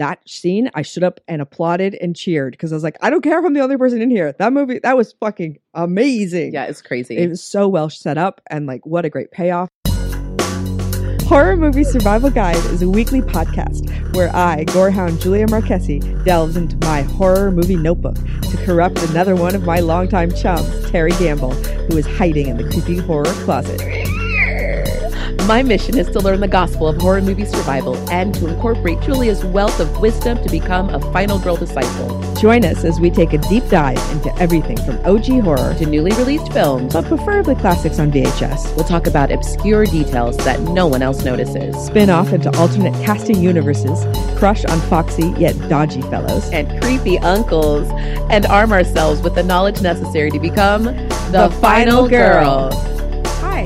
that scene, I stood up and applauded and cheered because I was like, I don't care if I'm the only person in here. That movie, that was fucking amazing. Yeah, it's crazy. It was so well set up and like what a great payoff. Horror Movie Survival Guide is a weekly podcast where I, gorehound Julia Marquesi, delves into my horror movie notebook to corrupt another one of my longtime chums, Terry Gamble, who is hiding in the creepy horror closet. My mission is to learn the gospel of horror movie survival and to incorporate Julia's wealth of wisdom to become a final girl disciple. Join us as we take a deep dive into everything from OG horror To newly released films, but preferably classics on VHS. we'll talk about obscure details that no one else notices. Spin off into alternate casting universes, crush on foxy yet dodgy fellows. and creepy uncles and arm ourselves with the knowledge necessary to become the, final girl. Hi.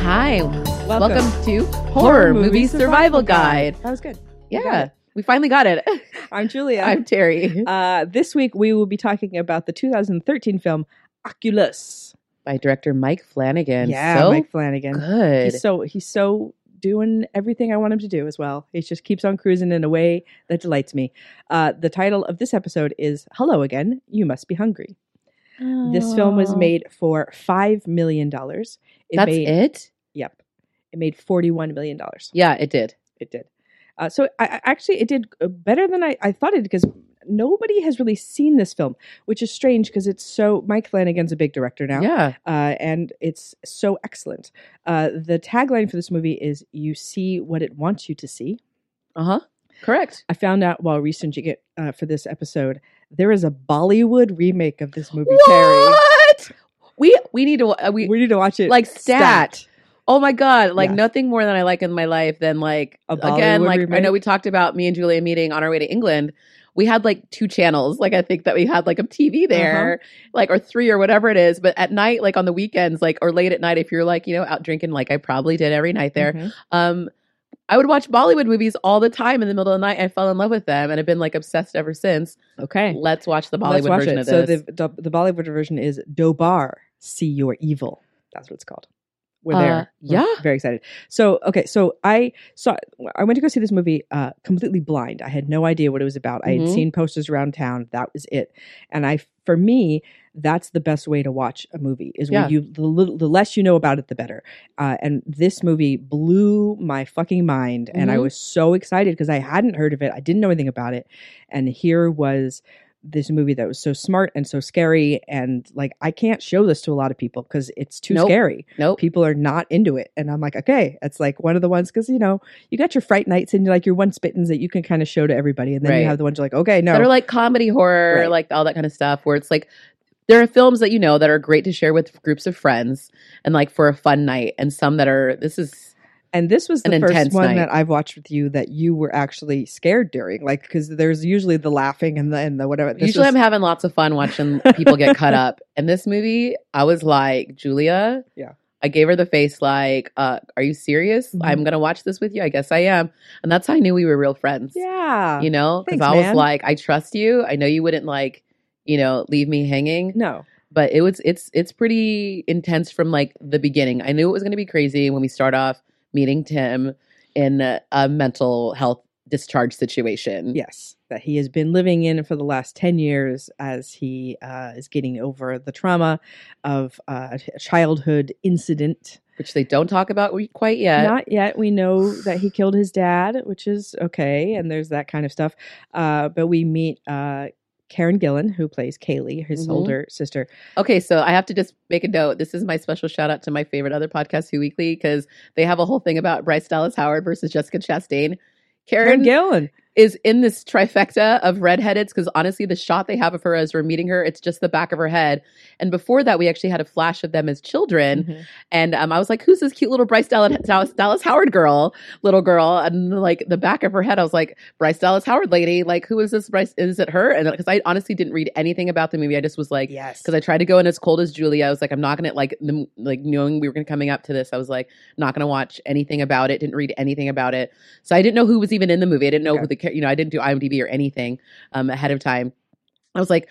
Hi, Welcome. welcome, to Horror, Movie Survival Guide. That was good. Yeah, we finally got it. I'm Julia. I'm Terry. uh, this week we will be talking about the 2013 film Oculus. By director Mike Flanagan. yeah, so Mike Flanagan. good. He's so he's so doing everything I want him to do as well. He just keeps on cruising in a way that delights me. Uh, the title of this episode is "Hello Again. You Must Be Hungry." This film was made for five million dollars. That's made, it. Yep, it made forty-one million dollars. Yeah, it did. It did. Uh, so I, I actually it did uh, better than I, I thought it did because nobody has really seen this film, which is strange because it's so Mike Flanagan's a big director now, Yeah. uh, and it's so excellent. Uh, the tagline for this movie is "You see what it wants you to see." Uh huh. Correct. I found out while researching it uh, for this episode there is a Bollywood remake of this movie. What? We we need to uh, we, we need to watch it. like stat. Oh my god! Like Yeah. nothing more than I like in my life than like A again. Bollywood Like I know we talked about me and Julia meeting on our way to England. We had like two channels. Like I think that we had like a TV there, Uh-huh. like or three or whatever it is. But at night, like on the weekends, like or late at night, if you're like you know out drinking, like I probably did every night there. Mhm. Um, I would watch Bollywood movies all the time in the middle of the night. I fell in love with them and have been like obsessed ever since. Okay. Let's watch the Bollywood watch version it. of So this. the, the the Bollywood version is Dobaara, see your evil. That's what it's called. We're Uh, there. We're yeah. very excited. So okay, so I saw I went to go see this movie uh, completely blind. I had no idea what it was about. I had Mhm. seen posters around town. That was it. And I, for me, that's the best way to watch a movie. Is when you the, little, the less you know about it, the better. Uh, and this movie blew my fucking mind, and I Mhm. was so excited because I hadn't heard of it. I didn't know anything about it, and here was this movie that was so smart and so scary and like I can't show this to a lot of people because it's too Nope. scary. nope. People are not into it, and I'm like, okay, it's like one of the ones because you know you got your fright nights and like your one spittins that you can kind of show to everybody, and then Right. you have the ones you're like, okay, no, that are like comedy horror, Right. like all that kind of stuff, where it's like there are films that you know that are great to share with groups of friends and like for a fun night, and some that are this is and this was the first one night. that I've watched with you that you were actually scared during, like because there's usually the laughing and the and the whatever. This usually was- I'm having lots of fun watching people get cut up. In this movie, I was like, Julia, Yeah. I gave her the face like, uh, are you serious? Mhm. I'm gonna watch this with you. I guess I am, and that's how I knew we were real friends. yeah, You know, because I was man. like, I trust you. I know you wouldn't like, you know, leave me hanging. no, but it was it's it's pretty intense from like the beginning. I knew it was going to be crazy when we start off meeting Tim in a, a mental health discharge situation. yes, that he has been living in for the last ten years as he uh, is getting over the trauma of uh, a childhood incident. which they don't talk about quite yet. Not yet. We know that he killed his dad, which is okay, and there's that kind of stuff. Uh, but we meet uh, Karen Gillan, who plays Kaylie, his Mhm. older sister. Okay, so I have to just make a note. This is my special shout out to my favorite other podcast, Who Weekly, because they have a whole thing about Bryce Dallas Howard versus Jessica Chastain. Karen Karen Gillan. Is in this trifecta of redheadeds because honestly, the shot they have of her as we're meeting her, it's just the back of her head. And before that, we actually had a flash of them as children. Mhm. And um, I was like, who's this cute little Bryce Dallas, Dallas, Dallas Howard girl, little girl? And like the back of her head, I was like, Bryce Dallas Howard lady, like, who is this Bryce? Is it her? And because I honestly didn't read anything about the movie, I just was like, Yes. because I tried to go in as cold as Julia. I was like, I'm not gonna like the, like knowing we were gonna coming up to this. I was like, not gonna watch anything about it. Didn't read anything about it, so I didn't know who was even in the movie. I didn't know Okay. who the char- you know I didn't do IMDb or anything um, ahead of time. I was like,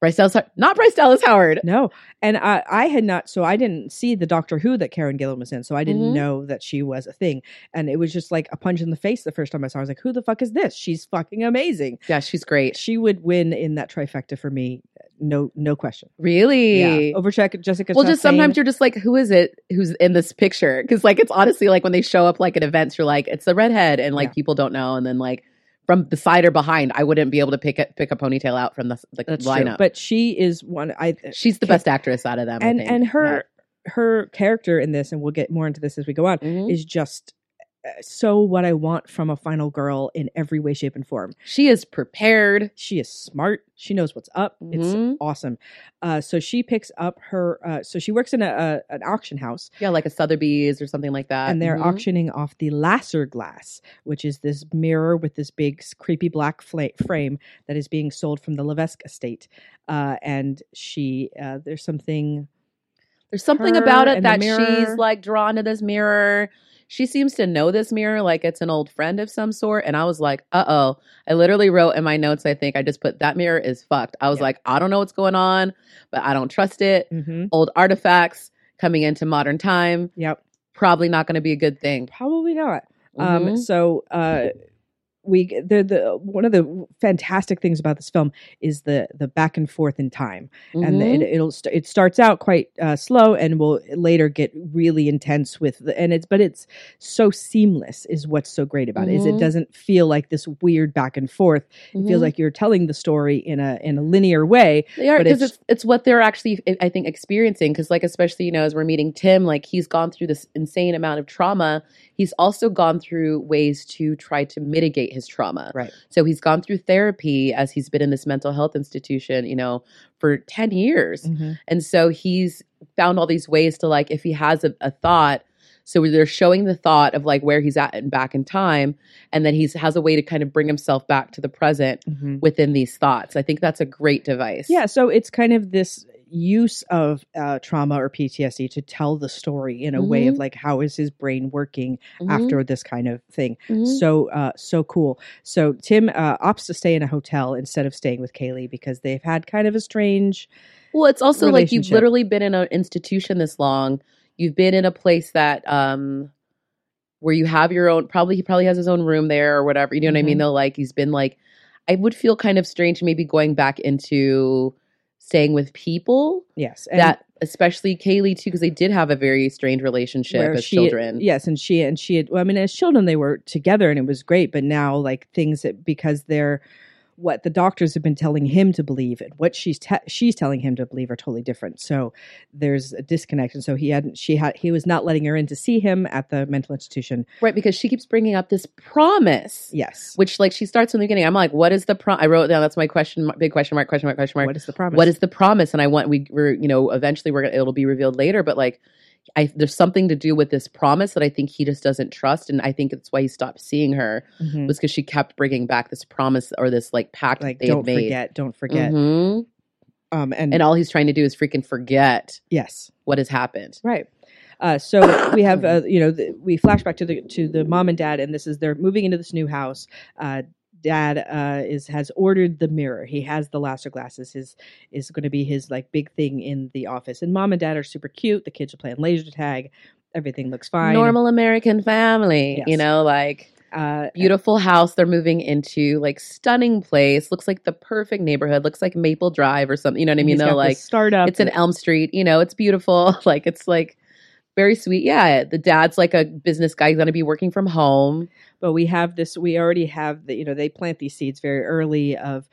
Bryce Dallas, not Bryce Dallas Howard. No, and I, I had not, so I didn't see the Doctor Who that Karen Gillan was in, so I didn't Mhm. know that she was a thing, and it was just like a punch in the face the first time I saw. her. I was like, "Who the fuck is this? She's fucking amazing." Yeah, she's great. She would win in that trifecta for me, no, no question. Really? Yeah, over check Jessica. well, just sometimes you're just like, who is it who's in this picture? Because like it's honestly like when they show up like at events, you're like, it's the redhead, and like Yeah. people don't know, and then like from the side or behind, I wouldn't be able to pick a, pick a ponytail out from the, the That's true. lineup. But she is one. I she's the best actress out of them, I and think. and her her character in this, and we'll get more into this as we go on, Yeah. Mhm. is just uh, so what I want from a final girl in every way, shape, and form. she is prepared. She is smart. She knows what's up. Mhm. It's awesome. Uh, so she picks up her. Uh, so she works in a, a an auction house, Yeah, like a Sotheby's or something like that. and they're Mhm. auctioning off the Lasser glass, which is this mirror with this big creepy black fla- frame that is being sold from the Levesque estate. Uh, and she, uh, there's something. There's something about it that she's like drawn to this mirror. She seems to know this mirror like it's an old friend of some sort. And I was like, uh oh. I literally wrote in my notes, I think I just put that mirror is fucked. I was Yeah. like, I don't know what's going on, but I don't trust it. Mhm. Old artifacts coming into modern time, Yep. probably not going to be a good thing. Probably not. Um, Mhm. so uh, we the the one of the fantastic things about this film is the the back and forth in time, and the, it, it'll st- it starts out quite uh, slow and will later get really intense with the, and it's but it's so seamless is what's so great about it is it Mhm. doesn't feel like this weird back and forth. It Mhm. feels like you're telling the story in a in a linear way. They are because it's- it's, it's what they're actually I think experiencing because like especially you know as we're meeting Tim like he's gone through this insane amount of trauma he's also gone through ways to try to mitigate his trauma. Right. so he's gone through therapy as he's been in this mental health institution you know for 10 years. And so he's found all these ways to like if he has a, a thought so they're showing the thought of like where he's at and back in time and then he's has a way to kind of bring himself back to the present Mhm. within these thoughts. I think that's a great device. Yeah, so it's kind of this use of uh, trauma or PTSD to tell the story in a way of Mhm. like how is his brain working Mhm. after this kind of thing. Mhm. So uh, so cool. So Tim uh, opts to stay in a hotel instead of staying with Kaylie because they've had kind of a strange. Well, it's also like you've literally been in an institution this long. You've been in a place that um where you have your own probably he probably has his own room there or whatever. You know what I mean? Mhm. Though like he's been like I would feel kind of strange maybe going back into staying with people Yes, and that especially Kaylie too because they did have a very strange relationship as she- children. Yes, and she and she had. Well, I mean, as children, they were together and it was great. But now, like things that because they're what the doctors have been telling him to believe and what she's te- she's telling him to believe are totally different. So there's a disconnect. And so he hadn't. She had. He was not letting her in to see him at the mental institution. Right, because she keeps bringing up this promise. Yes. Which like she starts from the beginning. I'm like, what is the prom? I wrote it down. That's my question. Big question mark. Question mark. Question mark. What is the promise? what is the promise and i want we we're you know eventually we're gonna it'll be revealed later but like i there's something to do with this promise that i think he just doesn't trust and i think it's why he stopped seeing her Mhm. was because she kept bringing back this promise or this like pact like they don't made forget, don't forget. Mhm. Um, and, and all he's trying to do is freaking forget yes, what has happened Right. Uh, so we have, uh, you know, the, we flash back to the to the mom and dad, and this is they're moving into this new house. Uh, dad uh, is has ordered the mirror. He has the Lasser glasses. His is going to be his like big thing in the office. And mom and dad are super cute. The kids are playing laser tag. Everything looks fine. normal american family you know like Uh, beautiful house they're moving into like stunning place looks like the perfect neighborhood looks like maple drive or something you know what i mean though like startup. it's in Elm Street. You know, it's beautiful. Like it's like very sweet. Yeah, the dad's like a business guy. He's going to be working from home. but we have this we already have the you know they plant these seeds very early of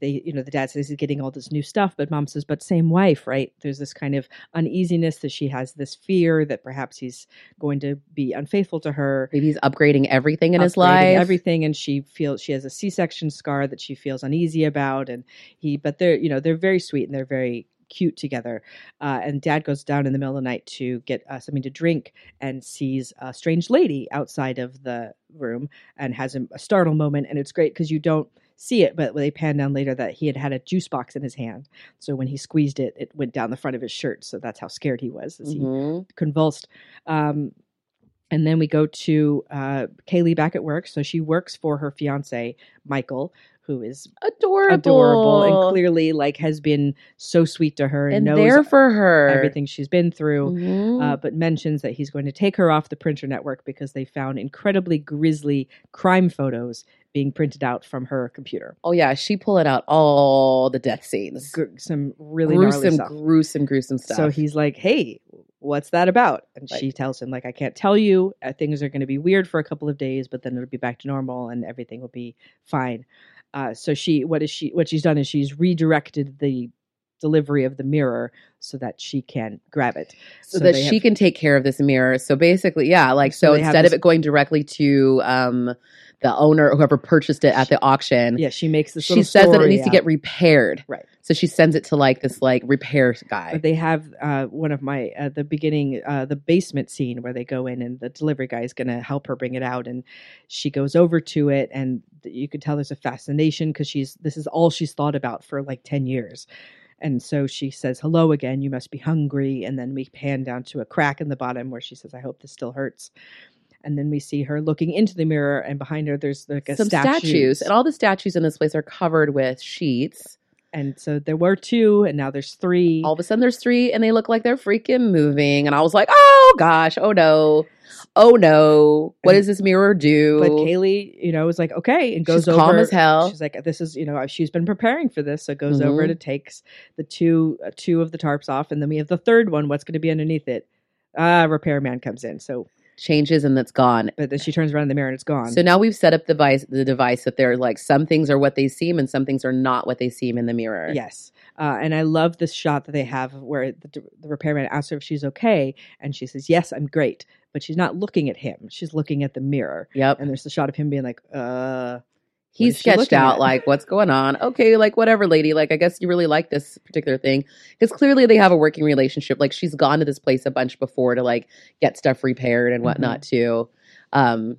they you know the dad says he's getting all this new stuff but mom says but same wife right there's this kind of uneasiness that she has this fear that perhaps he's going to be unfaithful to her Maybe he's upgrading everything in his life. everything and she feels she has a c-section scar that she feels uneasy about and he but they're you know they're very sweet and they're very cute together uh, and dad goes down in the middle of the night to get uh, something to drink and sees a strange lady outside of the room and has a, a startle moment and it's great because you don't see it but they pan down later that he had had a juice box in his hand so when he squeezed it it went down the front of his shirt so that's how scared he was as he Mhm. convulsed. Um, And then we go to uh, Kaylee back at work. So she works for her fiance, Michael, who is Adorable. adorable and clearly like has been so sweet to her and, and knows there for her. everything she's been through. Mhm. Uh, but mentions that he's going to take her off the printer network because they found incredibly grisly crime photos being printed out from her computer. oh yeah, she pulling out all the death scenes. Gr- some really gruesome, gruesome, gruesome stuff. So he's like, "Hey, what's that about?" And Like- she tells him, "Like, I can't tell you. Uh, things are going to be weird for a couple of days, but then it'll be back to normal, and everything will be fine." Uh, so she, what is she? What she's done is she's redirected the delivery of the mirror so that she can grab it. so, so that she have- can take care of this mirror. So basically, yeah, like So instead of this- it going directly to um the owner, whoever purchased it at the auction, Yeah, she makes this. she says that it needs to get repaired. Right. So she sends it to like this like repair guy. But they have uh, one of my uh, the beginning uh, the basement scene where they go in and the delivery guy is going to help her bring it out and she goes over to it and you could tell there's a fascination because she's this is all she's thought about for like 10 years and so she says hello again you must be hungry and then we pan down to a crack in the bottom where she says i hope this still hurts and then we see her looking into the mirror and behind her there's like a Some statues. and all the statues in this place are covered with sheets. and so there were two and now there's three All of a sudden, there's three, and they look like they're freaking moving. And I was like, "Oh gosh, oh no, oh no, what And- does this mirror do?" But Kaylie, you know, was like, okay, and goes She's over. calm as hell. She's like, this is, you know, she's been preparing for this, so goes over Mhm. and takes the two uh, two of the tarps off, and then we have the third one. What's going to be underneath it? Ah, repairman comes in. So, changes and that's gone. but then she turns around in the mirror and it's gone. So now we've set up the device, the device that they're like some things are what they seem and some things are not what they seem in the mirror. Yes. Uh, and I love this shot that they have where the, the repairman asks her if she's okay, and she says, "Yes, I'm great," but she's not looking at him; she's looking at the mirror. Yep. And there's the shot of him being like, "Uh, She sketched out at? like what's going on. Okay, like whatever, lady. Like I guess you really like this particular thing because clearly they have a working relationship. Like she's gone to this place a bunch before to like get stuff repaired and whatnot too. Um,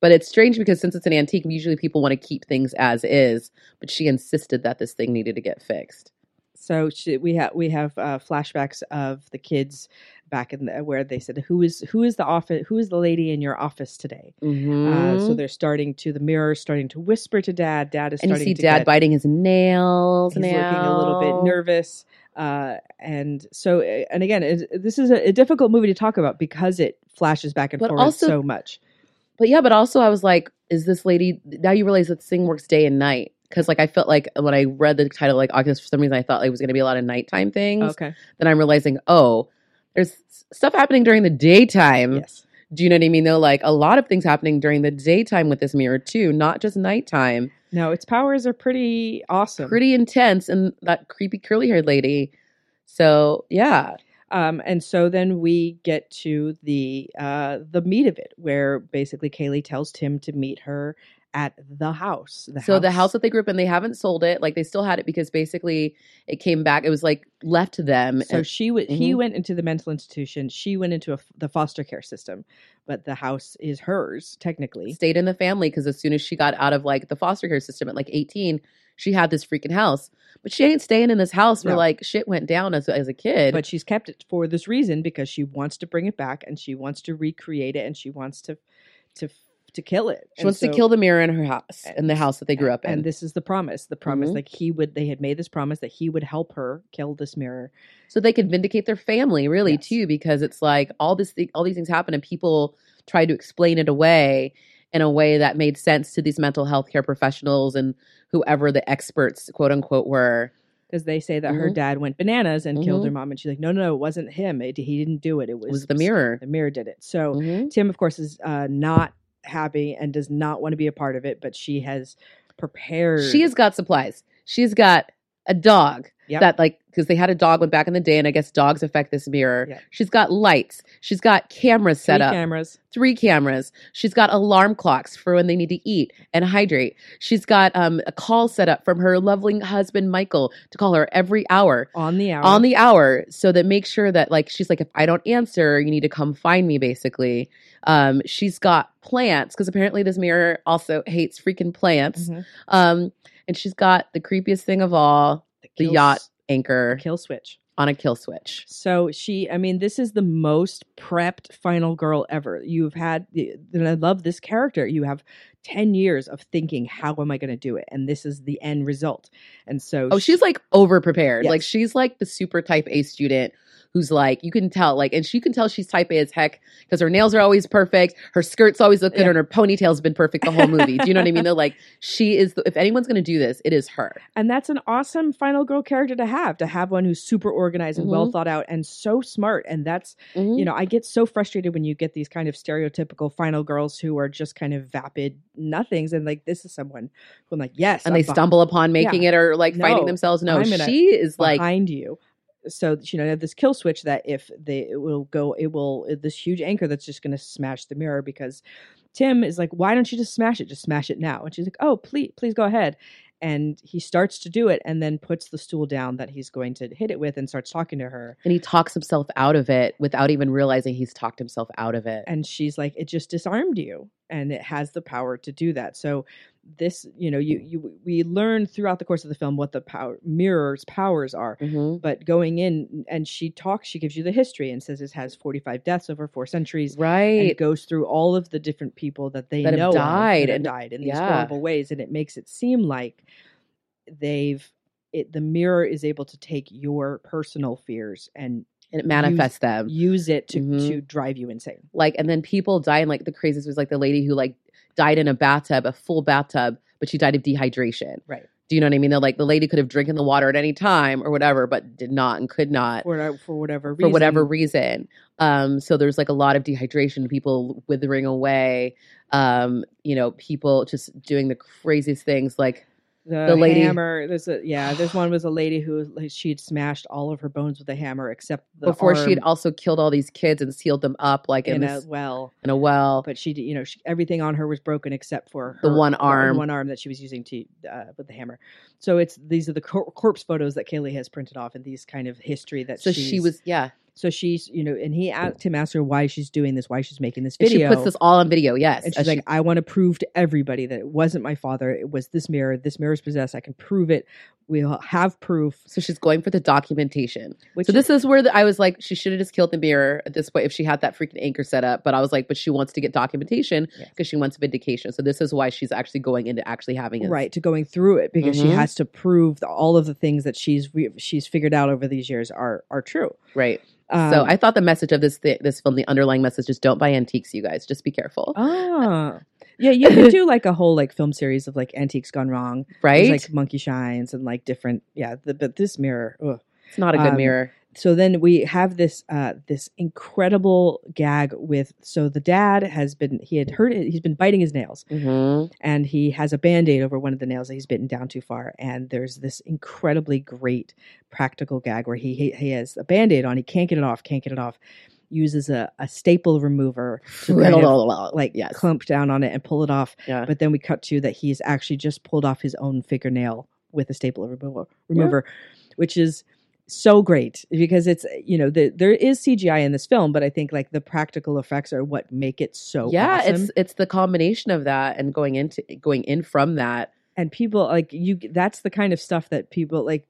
but it's strange because since it's an antique, usually people want to keep things as is. But she insisted that this thing needed to get fixed. So she, we have we have uh, flashbacks of the kids back in the, where they said, "Who is who is the office? Who is the lady in your office today?" Uh, Mhm. so they're starting to the mirror, starting to whisper to Dad. Dad is and you see to Dad get, biting his nails He's now. looking a little bit nervous, uh, and so uh, and again, it, this is a, a difficult movie to talk about because it flashes back and But forward also- so much. But yeah, but also I was like, is this lady now you realize that this thing works day and night? Because like I felt like when I read the title like August for some reason I thought like, it was gonna be a lot of nighttime things. Okay. Then I'm realizing, oh, there's stuff happening during the daytime. Yes. Do you know what I mean? Though, like a lot of things happening during the daytime with this mirror too, not just nighttime. No, its powers are pretty awesome. Pretty intense, and that creepy curly haired lady. So yeah, Um, and so then we get to the uh, the meat of it, where basically Kaylie tells Tim to meet her at the house. The so the house that they grew up in, they haven't sold it. Like they still had it because basically it came back. It was like left to them. So and- she w- he Mhm. went into the mental institution. She went into a f the foster care system, but the house is hers technically. stayed in the family because as soon as she got out of like the foster care system at like 18, she had this freaking house. But she ain't staying in this house where No. like shit went down as, as a kid. But she's kept it for this reason because she wants to bring it back and she wants to recreate it and she wants to to to kill it. she And wants to kill the mirror in her house, in the house that they grew up in. And this is the promise. The promise Mhm. like he would they had made this promise that he would help her kill this mirror. so they could vindicate their family, really, Yes. too, because it's like all this, thi- all these things happen, and people try to explain it away in a way that made sense to these mental health care professionals and whoever the experts, quote unquote, were. because they say that her Mhm. dad went bananas and killed Mhm. her mom, and she's like, "No, no, no, it wasn't him. It, he didn't do it. It was, It was the mirror. The mirror did it." So Mhm. Tim, of course, is uh, not happy and does not want to be a part of it, but she has prepared. She has got supplies. She's got a dog Yep. that like because they had a dog when back in the day, and I guess dogs affect this mirror. Yep. She's got lights. She's got cameras set Three up. cameras. three cameras. She's got alarm clocks for when they need to eat and hydrate. She's got um, a call set up from her loving husband Michael to call her every hour on the hour. on the hour, so that makes sure that like she's like if I don't answer, you need to come find me. Basically, um, she's got plants because apparently this mirror also hates freaking plants. Mhm. Um, and she's got the creepiest thing of all, the kill yacht anchor. kill switch. on a kill switch. So she, I mean, this is the most prepped final girl ever. You've had, and I love this character. You have 10 years of thinking, how am I going to do it? And this is the end result. And so, Oh, she's like over prepared. Yes. Like she's like the super type A student who's like, you can tell, like, and she can tell she's type A as heck because her nails are always perfect, her skirts always look good, Yeah. and her ponytail's been perfect the whole movie. do you know what I mean? They're like, she is, the, if anyone's going to do this, it is her. And that's an awesome final girl character to have, to have one who's super organized and well Mhm. thought out and so smart. And that's, Mhm. you know, I get so frustrated when you get these kind of stereotypical final girls who are just kind of vapid nothings. And like, this is someone who I'm like, yes. and I'm they stumble upon making it or like finding No, themselves. No, she is like, behind you. So you know, they have this kill switch that if they it will go, it will uh, this huge anchor that's just going to smash the mirror because Tim is like, why don't you just smash it? Just smash it now. And she's like, oh, please, please go ahead. And he starts to do it and then puts the stool down that he's going to hit it with and starts talking to her. and he talks himself out of it without even realizing he's talked himself out of it. And she's like, it just disarmed you. And it has the power to do that. So this, you know, you you we learn throughout the course of the film what the power mirror's powers are. Mhm. but going in and she talks she gives you the history and says it has 45 deaths over four centuries and Right. goes through all of the different people that they That know of died and- died in these horrible ways and it makes it seem like they've it the mirror is able to take your personal fears and And it manifests them. use it to Mhm. to drive you insane like and then people die and like the craziest was like the lady who like died in a bathtub a full bathtub but she died of dehydration Right. do you know what i mean they're like the lady could have drinking the water at any time or whatever but did not and could not for for whatever reason. for whatever reason um so there's like a lot of dehydration people withering away um you know people just doing the craziest things like the, the lady- hammer there's a yeah there's one was a lady who like, she'd smashed all of her bones with a hammer except the before she'd also killed all these kids and sealed them up like in, in a this, well in a well but she, you know, she, everything on her was broken except for The one arm. one arm that she was using to uh, with the hammer. So it's these are the cor- corpse photos that Kaylie has printed off, and these kind of history that. so she's, she was yeah So she's, you know, and he asked Tim asked her why she's doing this, why she's making this And she video. puts this all on video yes and as she's she- like, I want to prove to everybody that it wasn't my father. It was this mirror. This mirror is possessed. I can prove it. We'll have proof. So she's going for the documentation. Which so this is where the, I was like, she should have just killed the mirror at this point if she had that freaking anchor set up. But I was like, but she wants to get documentation Yes. because she wants vindication. So this is why she's actually going into actually having a right to going through it because she Mhm. has to prove that all of the things that she's she's figured out over these years are are true. Right. Um, so I thought the message of this thi- this film, the underlying message, is don't buy antiques, you guys. Just be careful, Ah, yeah, you could do like a whole like film series of like antiques gone wrong, There's, right? like monkey shines and like different. Yeah, the, but this mirror. Ugh. it's not a good um, mirror. So then we have this uh this incredible gag with. So the dad has been he had hurt he's been biting his nails hmm and he has a band aid over one of the nails that he's bitten down too far. And there's this incredibly great practical gag where he he, he has a band aid on, he can't get it off, can't get it off. Uses a, a staple remover to kind of, like yes, clump down on it and pull it off. yeah. But then we cut to that he's actually just pulled off his own fingernail with a staple remover, remover which is so great because it's you know the, there is CGI in this film, but I think like the practical effects are what make it so yeah, awesome. it's it's the combination of that and going into going in from that. and people like you. That's the kind of stuff that people like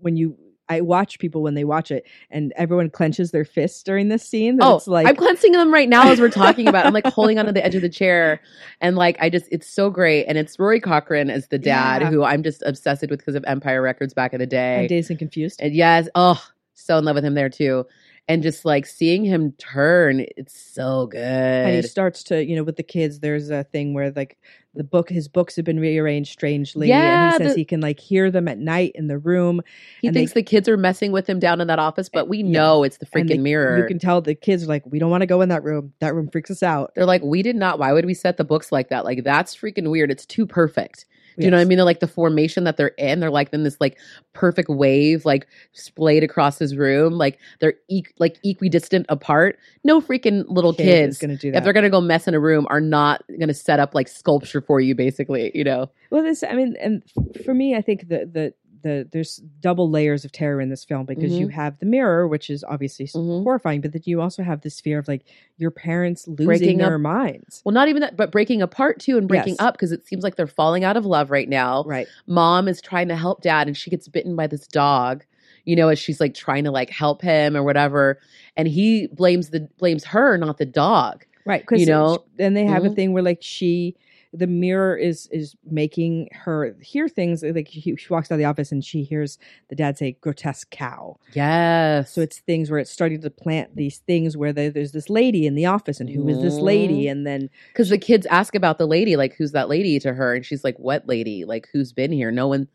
when you. I watch people when they watch it, and everyone clenches their fists during this scene. Oh, it's like I'm cleansing them right now as we're talking about. it. I'm like holding onto the edge of the chair, and like I just, it's so great. And it's Rory Cochrane as the dad, Yeah. who I'm just obsessed with because of Empire Records back in the day. and Dazed and Confused. And yes, oh, so in love with him there too. And just like seeing him turn, it's so good. and he starts to you know with the kids there's a thing where like the book his books have been rearranged strangely Yeah, and he says the- he can like hear them at night in the room he and they- thinks the kids are messing with him down in that office, eh, but we Yeah. know it's the freaking mirror. you can tell the kids are like we don't want to go in that room that room freaks us out They're like, we did not. Why would we set the books like that? Like that's freaking weird. It's too perfect. Do you know what I mean? They're like the formation that they're in. They're like in this like perfect wave, like splayed across his room. Like they're e- like equidistant apart. No freaking little Kid kids. gonna do that. If they're gonna go mess in a room, are not gonna set up like sculpture for you, basically. You know? well this i mean and f- for me i think the the the there's double layers of terror in this film because you have the mirror which is obviously s Mhm. horrifying but then you also have this fear of like your parents losing Breaking their up- minds Well, not even that, but breaking apart too and breaking Yes. up because it seems like they're falling out of love right now. right Mom is trying to help dad, and she gets bitten by this dog. you know, as she's like trying to like help him or whatever. And he blames the blames her, not the dog. Right. Because You know? then they have a Mhm. thing where like she, the mirror is is making her hear things. Like she, she walks out of the office and she hears the dad say grotesque cow. Yes. So it's things where it's starting to plant these things where there, there's this lady in the office and who is this lady? And then because the kids ask about the lady, like, who's that lady to her? And she's like, what lady? Like, who's been here? No one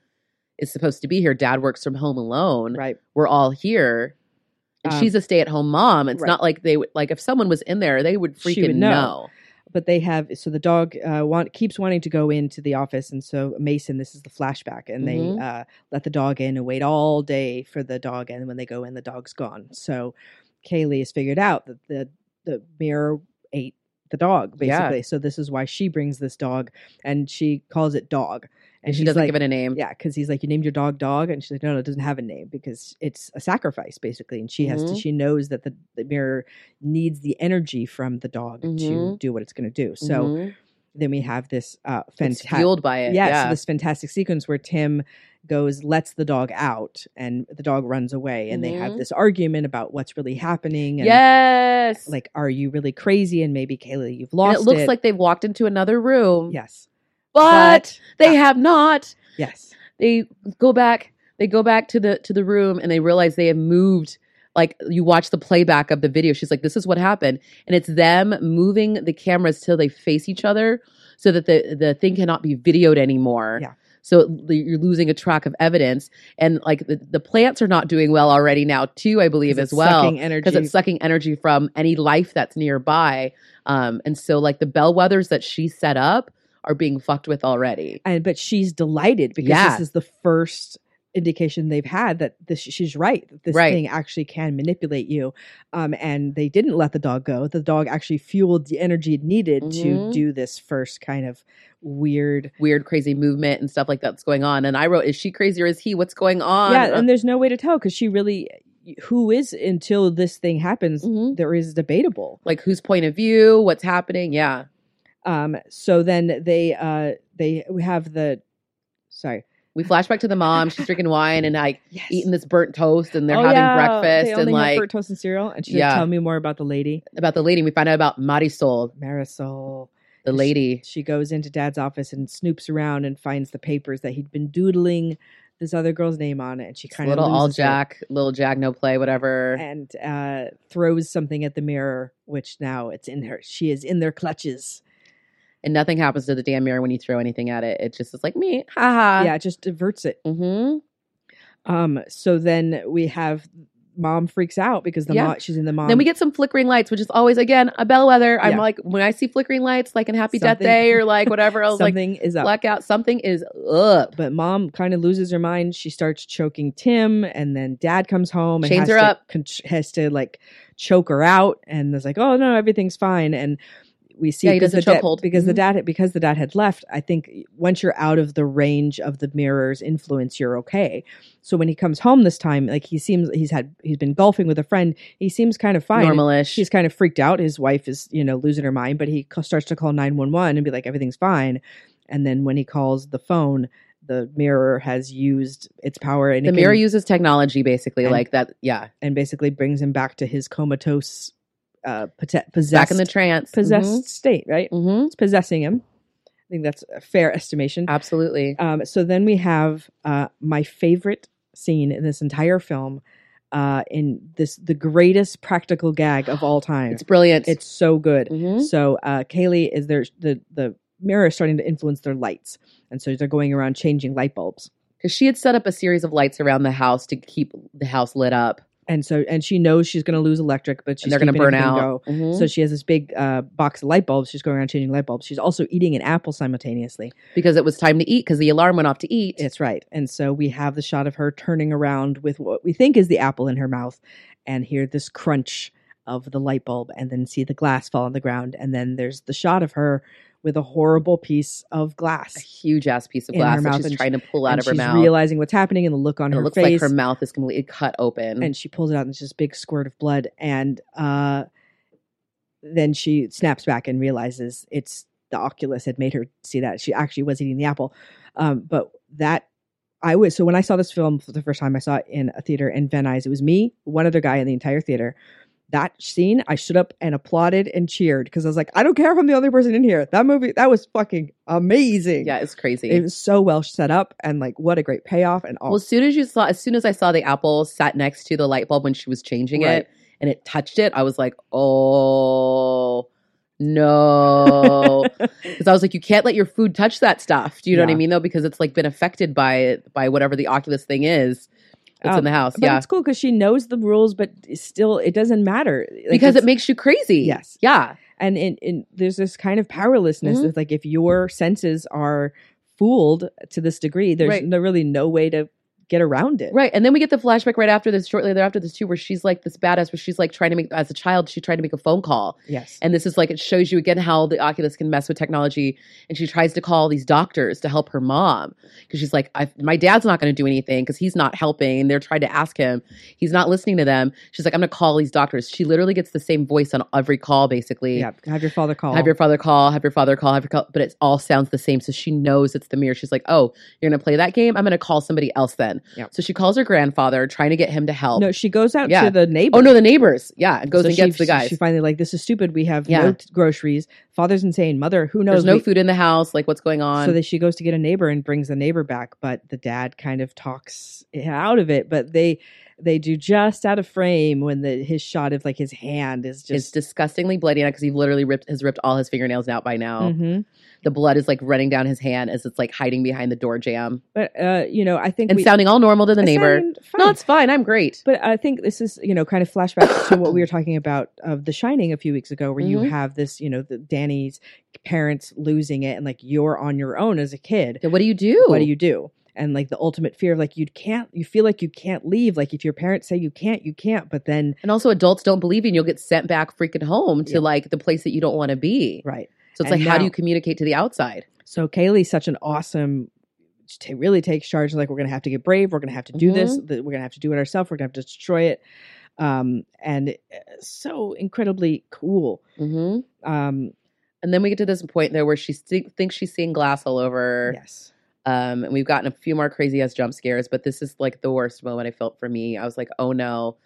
is supposed to be here. Dad works from home alone. right, We're all here. And Um, she's a stay at home mom. It's right. not like they would, like, if someone was in there, they would freaking would know. know. But they have so the dog uh, want keeps wanting to go into the office, and so Mason, this is the flashback, and Mhm. they uh, let the dog in and wait all day for the dog, and when they go in, the dog's gone. So Kaylie has figured out that the the mirror ate the dog Yeah. basically. So this is why she brings this dog, and she calls it dog, And she doesn't like, give it a name. Yeah, because he's like, you named your dog dog, and she's like, no, no, it doesn't have a name because it's a sacrifice basically, and she has to. Mhm. She knows that the, the mirror needs the energy from the dog to Mhm. do what it's going to do. So Mhm. then we have this uh, fantastic, fueled by it. yeah, Yeah. so this fantastic sequence where Tim goes, lets the dog out, and the dog runs away, and they have Mhm. this argument about what's really happening, and yes. like, are you really crazy? And maybe Kayla, you've And lost it looks like they've walked into another room. yes, But they have not. yes, they go back they go back to the to the room and they realize they have moved like you watch the playback of the video she's like this is what happened. And it's them moving the cameras till they face each other so that the the thing cannot be videoed anymore. Yeah. so you're losing a track of evidence. And like the, the plants are not doing well already now too i believe as well. because it's sucking energy from any life that's nearby. Um and so like the bellwethers that she set up are being fucked with already and but she's delighted because Yeah. this is the first indication they've had that this she's right that this Right. thing actually can manipulate you um and they didn't let the dog go the dog actually fueled the energy it needed to Mhm. do this first kind of weird weird, crazy movement and stuff like that's going on. And I wrote, "Is she crazy or is he? What's going on?" yeah and there's no way to tell because she really who is until this thing happens Mhm. there is debatable like whose point of view? What's happening? Yeah, um so then they uh they we have the sorry we flash back to the mom. She's drinking wine and like yes eating this burnt toast, and they're Oh, having yeah, breakfast they and like burnt toast and cereal and she's Yeah. tell me more about the lady about the lady. We find out about Marisol, marisol the lady. She goes into dad's office and snoops around and finds the papers that he'd been doodling this other girl's name on it. And she kind of little all loses it Jack, little Jack, no play, whatever. and uh, throws something at the mirror, which now it's in her. She is in their clutches. And nothing happens to the damn mirror when you throw anything at it. It just is like me, haha. yeah, it just diverts it. Mm-hmm. Um, so then we have mom freaks out because the Yeah. mom she's in the mom. then we get some flickering lights, which is always again a bellwether. I'm Yeah. like when I see flickering lights, like in Happy Death Day or like whatever, I was like something is up. blackout. Something is up. but mom kind of loses her mind. She starts choking Tim, and then dad comes home and Chains has her to, up. con- has to like choke her out, and is like, "Oh no, everything's fine." And we see Yeah, because the dad, because the Mhm. dad because the dad had left. I think once you're out of the range of the mirror's influence, you're okay. So when he comes home this time, like he seems he's had he's been golfing with a friend. He seems kind of fine. Normalish. She's kind of freaked out. His wife is, you know, losing her mind, but he starts to call 911 and be like, everything's fine. And then when he calls the phone, the mirror has used its power and the mirror can- uses technology basically And- like that. Yeah, and basically brings him back to his comatose, uh, possessed, back in the trance. possessed state, right? Mm-hmm. It's possessing him. I think that's a fair estimation. Absolutely. Um, so then we have uh, my favorite scene in this entire film. Uh, in this, the greatest practical gag of all time. It's brilliant. It's so good. Mhm. So uh, Kaylie is there. The the mirror is starting to influence their lights, and so they're going around changing light bulbs. because she had set up a series of lights around the house to keep the house lit up, And so and she knows she's going to lose electric, but she's and they're going to burn out. go. Mhm. So she has this big uh, box of light bulbs. She's going around changing light bulbs. She's also eating an apple simultaneously. because it was time to eat because the alarm went off to eat. That's right. And so we have the shot of her turning around with what we think is the apple in her mouth, and hear this crunch of the light bulb, and then see the glass fall on the ground, and then there's the shot of her with a horrible piece of glass, a huge ass piece of glass mouth, she's trying to pull out of her she's mouth. realizing what's happening and the look on And it her looks face. like her mouth is completely cut open. and she pulls it out and it's just a big squirt of blood. And uh, then she snaps back and realizes it's the Oculus had made her see that. She actually was eating the apple. Um, but that I was so when I saw this film for the first time, I saw it in a theater in Venice. It was me, one other guy in the entire theater. That scene, I stood up and applauded and cheered because I was like, I don't care if I'm the only person in here. That movie, that was fucking amazing. Yeah, it's crazy. It was so well set up and like what a great payoff and all. well, as soon as you saw, as soon as I saw the apple sat next to the light bulb when she was changing Right. it, and it touched it, I was like, oh no, because I was like, you can't let your food touch that stuff. Do you know what I mean? Though, because it's like been affected by by whatever the Oculus thing is that's Um, in the house. but yeah, it's cool because she knows the rules, but still, it doesn't matter Like, because it makes you crazy. Yes. Yeah. and in, in there's this kind of powerlessness Mhm. of like if your senses are fooled to this degree, there's Right. no, really no way to get around it. Right. And then we get the flashback right after this, shortly thereafter this too, where she's like this badass, where she's like trying to make, as a child, she tried to make a phone call. Yes. And this is like, it shows you again how the Oculus can mess with technology. And she tries to call these doctors to help her mom because she's like, I, my dad's not going to do anything because he's not helping. And they're trying to ask him. He's not listening to them. She's like, I'm going to call these doctors. She literally gets the same voice on every call, basically. yeah. Have your father call. Have your father call, have your father call, have your call, but it all sounds the same. So she knows it's the mirror. She's like, oh, you're going to play that game? I'm going to call somebody else then. Yep. So she calls her grandfather, trying to get him to help. no, she goes out Yeah. to the neighbor. Oh no, the neighbors. Yeah, and goes So and she- gets the guys. She finally like this is stupid. We have Yeah. no t- groceries. Father's insane. Mother, who knows? There's no We- food in the house. Like, what's going on? So that she goes to get a neighbor and brings the neighbor back, but the dad kind of talks out of it. But they they do just out of frame when the his shot of like his hand is just. disgustingly bloody because he literally ripped has ripped all his fingernails out by now. Mhm. The blood is like running down his hand as it's like hiding behind the door jamb But uh, you know, I think and we, sounding all normal to the it neighbor. No, it's fine. I'm great. But I think this is, you know, kind of flashback to what we were talking about of The Shining a few weeks ago, where you Mhm. have this, you know, the Danny's parents losing it, and like you're on your own as a kid. What do you do? What do you do? And like the ultimate fear of like you can't, you feel like you can't leave. Like if your parents say you can't, you can't. But then, And also, adults don't believe you, and you'll get sent back freaking home to Yeah. like the place that you don't want to be. right. So it's And like, how do you communicate to the outside? So Kaylie's such an awesome. Really takes charge. Like we're gonna have to get brave. We're gonna have to do this. Mm-hmm. th- We're gonna have to do it ourselves. We're gonna have to destroy it. Um, and uh, so incredibly cool. hmm Um, And then we get to this point there where she thinks she's seeing glass all over. yes. Um, and we've gotten a few more crazy ass jump scares, but this is like the worst moment I felt for me. I was like, oh no.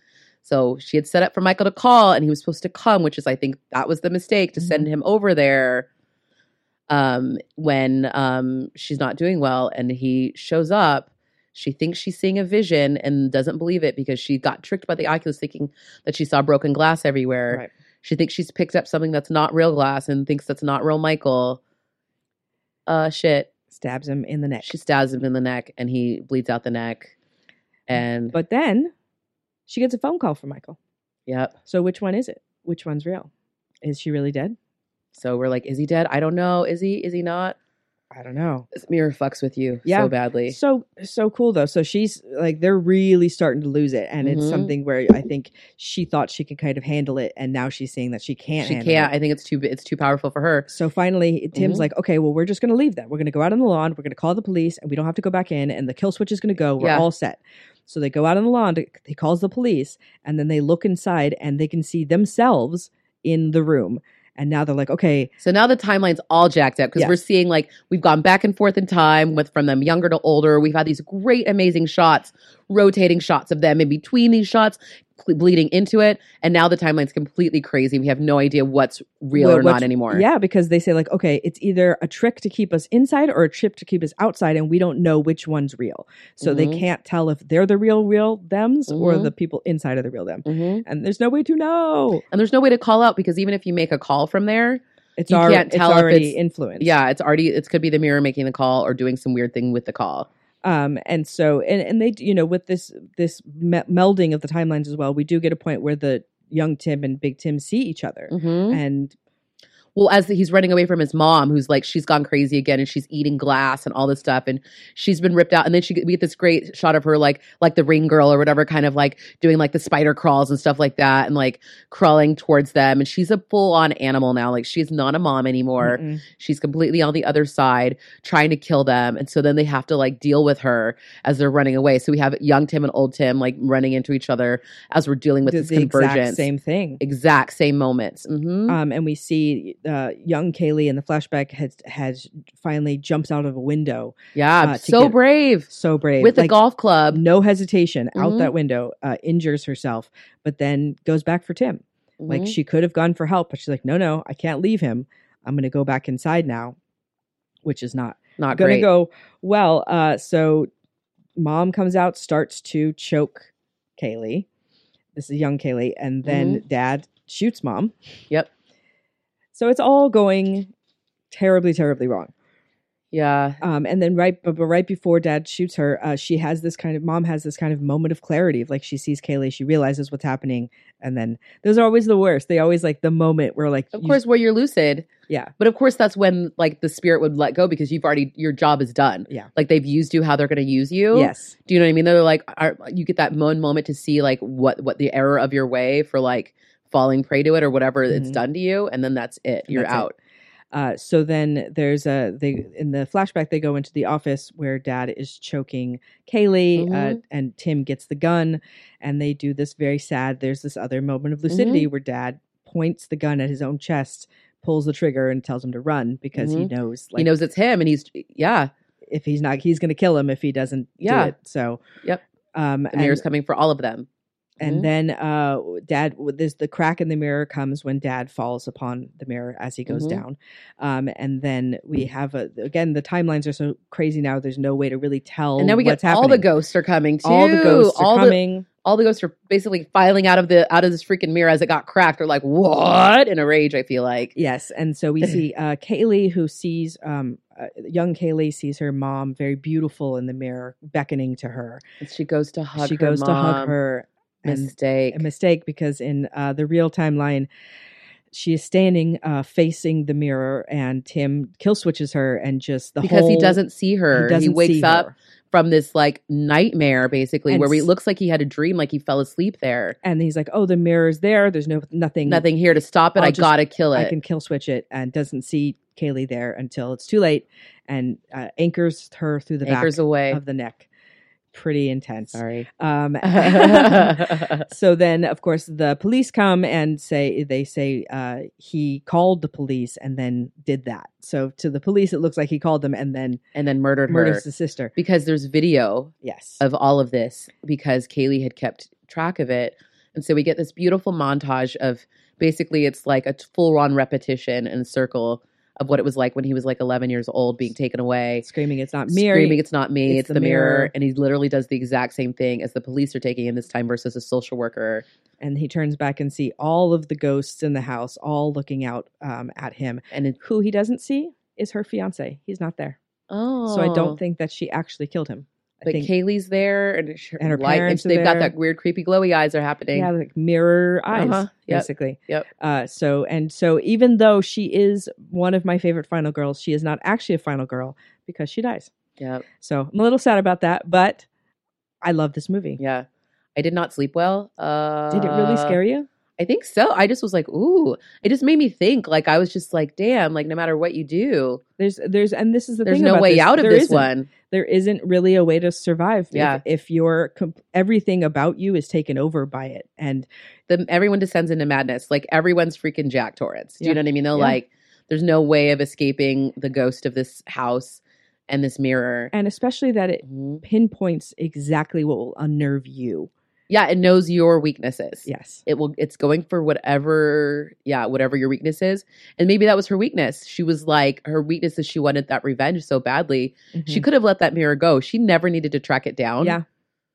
So she had set up for Michael to call and he was supposed to come, which is I think that was the mistake to send him over there um when um she's not doing well and he shows up. She thinks she's seeing a vision and doesn't believe it because she got tricked by the Oculus thinking that she saw broken glass everywhere. Right. She thinks she's picked up something that's not real glass and thinks that's not real Michael. Uh shit. Stabs him in the neck. She stabs him in the neck and he bleeds out the neck. Mm. And But then she gets a phone call from Michael. yep. So which one is it? Which one's real? Is she really dead? So we're like, is he dead? I don't know. Is he? Is he not? I don't know. This mirror fucks with you Yeah. so badly. So so cool though. So she's like they're really starting to lose it, and it's Mhm. something where I think she thought she could kind of handle it, and now she's seeing that she can't. She can't. It. I think it's too. It's too powerful for her. So finally, Tim's Mhm. like, okay, well, we're just going to leave then. We're going to go out on the lawn. We're going to call the police, and we don't have to go back in. And the kill switch is going to go. We're Yeah. all set. So they go out on the lawn. To, he calls the police, and then they look inside, and they can see themselves in the room. And now they're like, okay, So now the timeline's all jacked up because Yes. we're seeing like we've gone back and forth in time with from them younger to older. We've had these great, amazing shots, rotating shots of them in between these shots, bleeding into it, and now the timeline's completely crazy. We have no idea what's real Well, or what's- not anymore. Yeah, because they say like, okay, it's either a trick to keep us inside or a trick to keep us outside, and we don't know which one's real. So they Mhm. can't tell if they're the real real them's or Mhm. the people inside of the real them. hmm And there's no way to know. And there's no way to call out because even if you make a call from there, It's, You alre- can't it's tell if already it's- influenced. yeah, it's already it could be the mirror making the call or doing some weird thing with the call. Um and so and and they you know with this this me- melding of the timelines as well we do get a point where the young tim and big tim see each other Mm-hmm. and well as he's running away from his mom who's like she's gone crazy again and she's eating glass and all this stuff and she's been ripped out. And then she we get this great shot of her like like the ring girl or whatever kind of like doing like the spider crawls and stuff like that and like crawling towards them. And she's a full on animal now. Like she's not a mom anymore. Mm-mm. she's completely on the other side trying to kill them. And so then they have to like deal with her as they're running away. So we have young tim and old tim like running into each other as we're dealing with the, this the exact convergence. same thing. Exact same moments. Hmm um and we see uh, young Kaylie in the flashback has has finally jumps out of a window. Yeah, uh, so get- brave So brave with a golf club. no hesitation out Mhm. that window, uh, injures herself, but then goes back for Tim. Like Mhm. she could have gone for help, but she's like, no, no, I can't leave him. I'm going to go back inside now, which is not not going to go well. Uh, so mom comes out, starts to choke Kaylie. This is young Kaylie, and then dad shoots mom. Mm-hmm. Yep. So it's all going terribly, terribly wrong. Yeah, Um, and then right, but, but right before dad shoots her, uh, she has this kind of mom has this kind of moment of clarity of like she sees Kaylie, she realizes what's happening, and then those are always the worst. They always like the moment where like of you- course, where you're lucid. yeah, But of course, that's when like the spirit would let go because you've already your job is done. Yeah. like they've used you how they're going to use you. yes, Do you know what I mean? They're like, are, you get that one moment to see like what what the error of your way for like falling prey to it or whatever it's Mhm. done to you, and then that's it. You're That's it. out. Uh, so then there's a they in the flashback they go into the office where dad is choking Kaylie uh, Mhm. and Tim gets the gun and they do this very sad. There's this other moment of lucidity where dad points the gun at his own chest, pulls the trigger, and tells him to run because he knows like he knows it's him, and he's yeah. if he's not he's going to kill him if he doesn't Yeah. do it. So Yep. Um, The and, coming for all of them. And Mhm. then uh, dad, there's the crack in the mirror comes when dad falls upon the mirror as he goes Mhm. down. Um, and then we have a, again, the timelines are so crazy now. There's no way to really tell. and now we get all the ghosts are coming too. All the ghosts are all the coming. all the ghosts are basically filing out of the out of this freaking mirror as it got cracked. They're like, what? In a rage, I feel like. Yes, and so we see uh, Kaylie, who sees um, uh, young Kaylie sees her mom very beautiful in the mirror, beckoning to her. And she goes to hug. she her goes to hug her, Mistake. a mistake because in uh, the real timeline, she is standing uh, facing the mirror, and Tim kill switches her, and just the because he doesn't see her. He, doesn't wakes up her. from this like nightmare, basically, And where he looks like he had a dream, like he fell asleep there. and he's like, "Oh, the mirror's there. There's no nothing. Nothing here to stop it. I'll I just- gotta kill it. I can kill switch it." And doesn't see Kaylie there until it's too late, and uh, anchors her through the Anchors back away. of the neck. Pretty intense. Sorry. Um, so then, of course, the police come and say they say uh, he called the police and then did that. So to the police, it looks like he called them and then and then murdered her the sister. because there's video Yes. of all of this because Kaylie had kept track of it. And so we get this beautiful montage of basically it's like a full on repetition and circle of what it was like when he was like 11 years old being taken away. Screaming, "It's not me Screaming, it's not me, It's it's, the the, mirror. mirror. And he literally does the exact same thing as the police are taking him this time versus a social worker. and he turns back and see all of the ghosts in the house, all looking out um, at him. And it, Who he doesn't see is her fiance. He's not there, oh. so I don't think that she actually killed him. Think, Kaylie's there and, her, And her light- parents are they've got that weird, creepy, glowy eyes are happening. yeah, like mirror eyes, Uh-huh. Yep. basically. Yep. Uh, so and so, even though she is one of my favorite final girls, she is not actually a final girl because she dies. Yeah. So I'm a little sad about that, but I love this movie. Yeah. I did not sleep well. Uh, Did it really scare you? I think so. I just was like, ooh. It just made me think. Like I was just like, damn. Like no matter what you do, There's, there's, and this is the there's thing. no way this. out of There this one. There isn't really a way to survive. Yeah. If, your comp- everything about you is taken over by it, and The, everyone descends into madness. Like everyone's freaking Jack Torrance. Do Yeah. you know what I mean? They're Yeah. like, there's no way of escaping the ghost of this house and this mirror. and especially that it Mhm. pinpoints exactly what will unnerve you. Yeah, it knows your weaknesses. Yes. it will it's going for whatever yeah whatever your weakness is. And maybe that was her weakness. She was like her weakness is she wanted that revenge so badly. She Mhm. could have let that mirror go. She never needed to track it down. Yeah,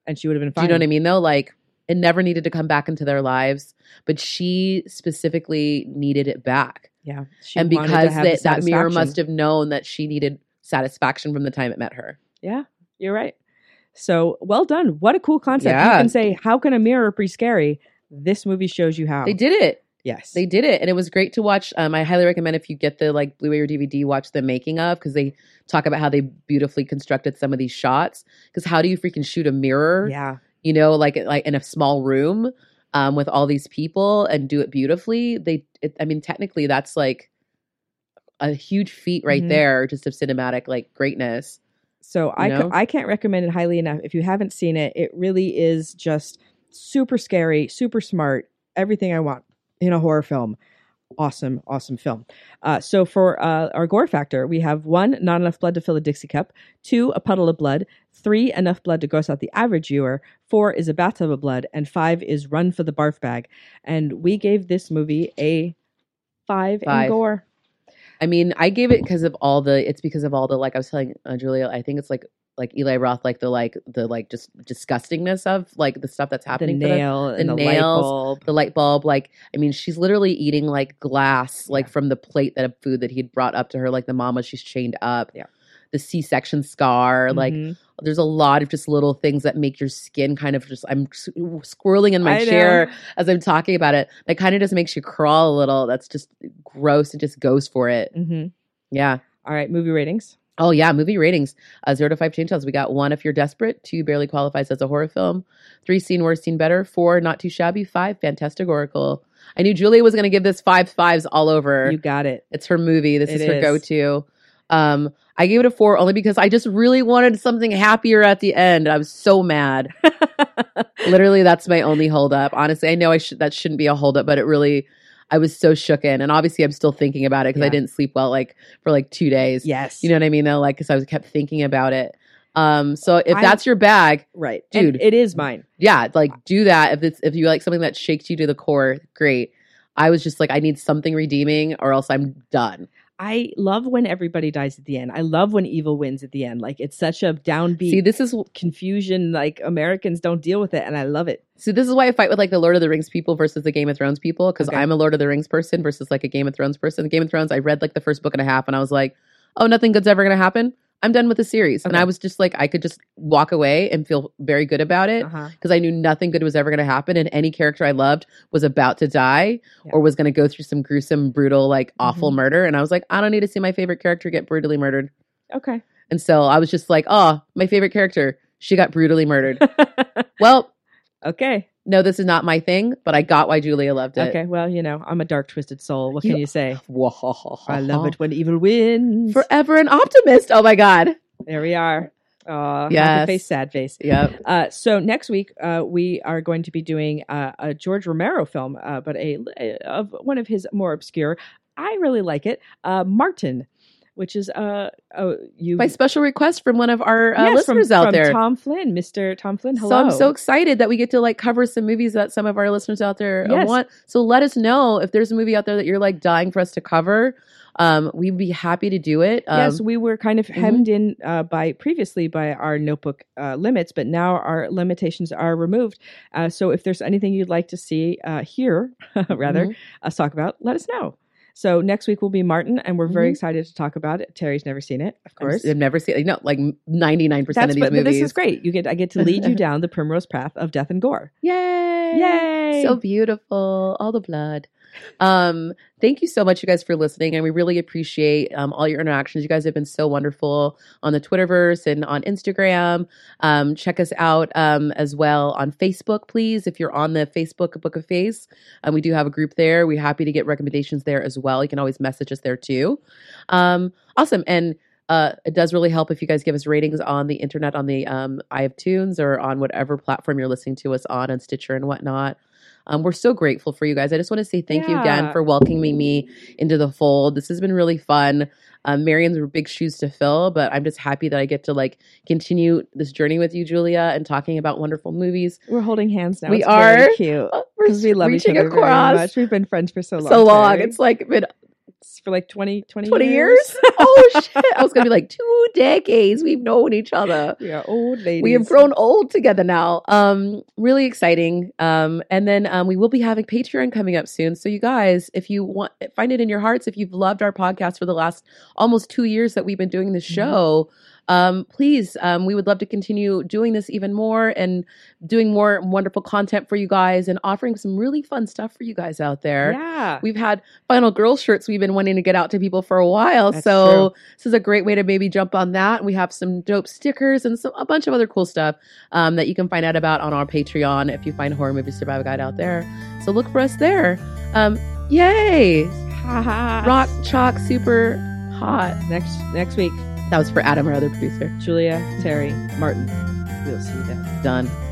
and she would have been do fine. you know what i mean though? Like it never needed to come back into their lives but she specifically needed it back. Yeah, she and because that, that mirror must have known that she needed satisfaction from the time it met her. Yeah, you're right. So well done. What a cool concept. You can say, how can a mirror be scary? This movie shows you how. they did it Yes. They did it, and it was great to watch. Um, I highly recommend if you get the like Blu-ray or DVD, watch the making of because they talk about how they beautifully constructed some of these shots. Because how do you freaking shoot a mirror? Yeah. You know, like like in a small room um, with all these people and do it beautifully. They, it, I mean, technically, that's like a huge feat right Mhm. there, just of cinematic like greatness. So I, know? c- I can't recommend it highly enough. If you haven't seen it, it really is just super scary, super smart, everything I want in a horror film. awesome, awesome film. Uh, so for uh, our gore factor, we have one, not enough blood to fill a Dixie cup. Two, a puddle of blood. Three, enough blood to gross out the average viewer. Four is a bathtub of blood, and five is run for the barf bag. And we gave this movie a five, Five. in gore. I mean, I gave it because of all the. It's because of all the like I was telling uh, Julia. I think it's like like Eli Roth, like the like the like just disgustingness of like the stuff that's The happening. them. nail and the the light bulb. the light bulb. Like I mean, she's literally eating like glass, like Yeah. from the plate that of food that he'd brought up to her. Like the mama, she's chained up. Yeah. The C-section scar, like Mhm. there's a lot of just little things that make your skin kind of just i'm squirreling in my I know. chair as i'm talking about it that kind of just makes you crawl a little that's just gross it just goes for it Mhm. yeah All right, movie ratings. oh yeah movie ratings uh, zero to five change we got one if you're desperate two barely qualifies as a horror film three seen worse seen better four not too shabby five fantastic oracle i knew julia was going to give this five fives all over You got it. it's her movie. This It is her is. go-to. Um, I gave it a four only because I just really wanted something happier at the end. I was so mad. Literally, that's my only holdup. Honestly, I know I should that shouldn't be a holdup, but it really, I was so shooken, and obviously, I'm still thinking about it because I didn't sleep well like for like two days. yes. You know what I mean? Though, like because I was kept thinking about it. Um, so if I- that's your bag, right. Dude. And it is mine. yeah, like do that. If it's if you like something that shakes you to the core, great. I was just like, I need something redeeming, or else I'm done. I love when everybody dies at the end. I love when evil wins at the end. Like it's such a downbeat See, this is confusion. Like Americans don't deal with it, and I love it. So this is why I fight with like the Lord of the Rings people versus the Game of Thrones people because Okay. I'm a Lord of the Rings person versus like a Game of Thrones person. The Game of Thrones, I read like the first book and a half and I was like, oh, nothing good's ever gonna happen. I'm done with the series, and I was just like, I could just walk away and feel very good about it Uh-huh. because I knew nothing good was ever gonna happen, and any character I loved was about to die Yeah. or was gonna go through some gruesome, brutal, like awful Mhm. murder, and I was like, I don't need to see my favorite character get brutally murdered, Okay. and so I was just like, oh, my favorite character, she got brutally murdered. well. okay. No, this is not my thing, but I got why Julia loved it. Okay. Well, you know, I'm a dark, twisted soul. What can you say? I love it when evil wins. Forever an optimist. Oh my god. there we are. Uh, Yes. face, sad face. Yep. Uh, so next week uh, we are going to be doing uh, a George Romero film, uh, but a, a of one of his more obscure. I really like it. Uh, Martin, which is uh, oh you By special request from one of our uh, Yes, from- listeners out from there. Tom Flynn, Mr. Tom Flynn. Hello. So I'm so excited that we get to like cover some movies that some of our listeners out there uh, Yes. want. So let us know if there's a movie out there that you're like dying for us to cover. Um, we'd be happy to do it. Um, yes, we were kind of mhm. hemmed in uh, by previously by our notebook uh, limits, but now our limitations are removed. Uh, so if there's anything you'd like to see uh, here, rather, Mhm. us talk about, let us know. So next week will be Martin, and we're very Mhm. excited to talk about it. Terry's never seen it, of course. I've never seen. No, like 99 percent That's of these but movies. this is great. You get I get to lead you down the primrose path of death and gore. Yay! Yay! So beautiful. All the blood. Um, thank you so much, you guys, for listening. And we really appreciate um, all your interactions. You guys have been so wonderful on the Twitterverse and on Instagram. Um, check us out um, as well on Facebook, please. If you're on the Facebook Book of Face, um, we do have a group there. We're happy to get recommendations there as well. You can always message us there too. Um, awesome. And uh, it does really help if you guys give us ratings on the internet, on the um, iTunes or on whatever platform you're listening to us on, on Stitcher and whatnot. Um, we're so grateful for you guys. I just want to say thank you again for welcoming me into the fold. This has been really fun. Um, Marion's big shoes to fill, but I'm just happy that I get to like continue this journey with you, Julia, and talking about wonderful movies. We're holding hands now. We It's very are. cute Oh, we're because we love each other very across much. We've been friends for so long. so long. Terry. It's like been for like 20, 20, 20 years. oh shit! I was gonna be like two decades. We've known each other. are old ladies. We have grown old together now. Um, really exciting. Um, and then um, we will be having Patreon coming up soon. So you guys, if you want, find it in your hearts. If you've loved our podcast for the last almost two years that we've been doing this Mhm. show, um, please, um, we would love to continue doing this even more and doing more wonderful content for you guys and offering some really fun stuff for you guys out there. Yeah. We've had Final Girl shirts we've been wanting to get out to people for a while. That's so this is a great way to maybe jump on that. We have some dope stickers and some a bunch of other cool stuff um, that you can find out about on our Patreon if you find Horror Movie Survival Guide out there. So look for us there. Um, yay! Rock chalk super hot. Next next week, That was for Adam, our other producer. Julia, Terry, Martin. We'll see you then. Done.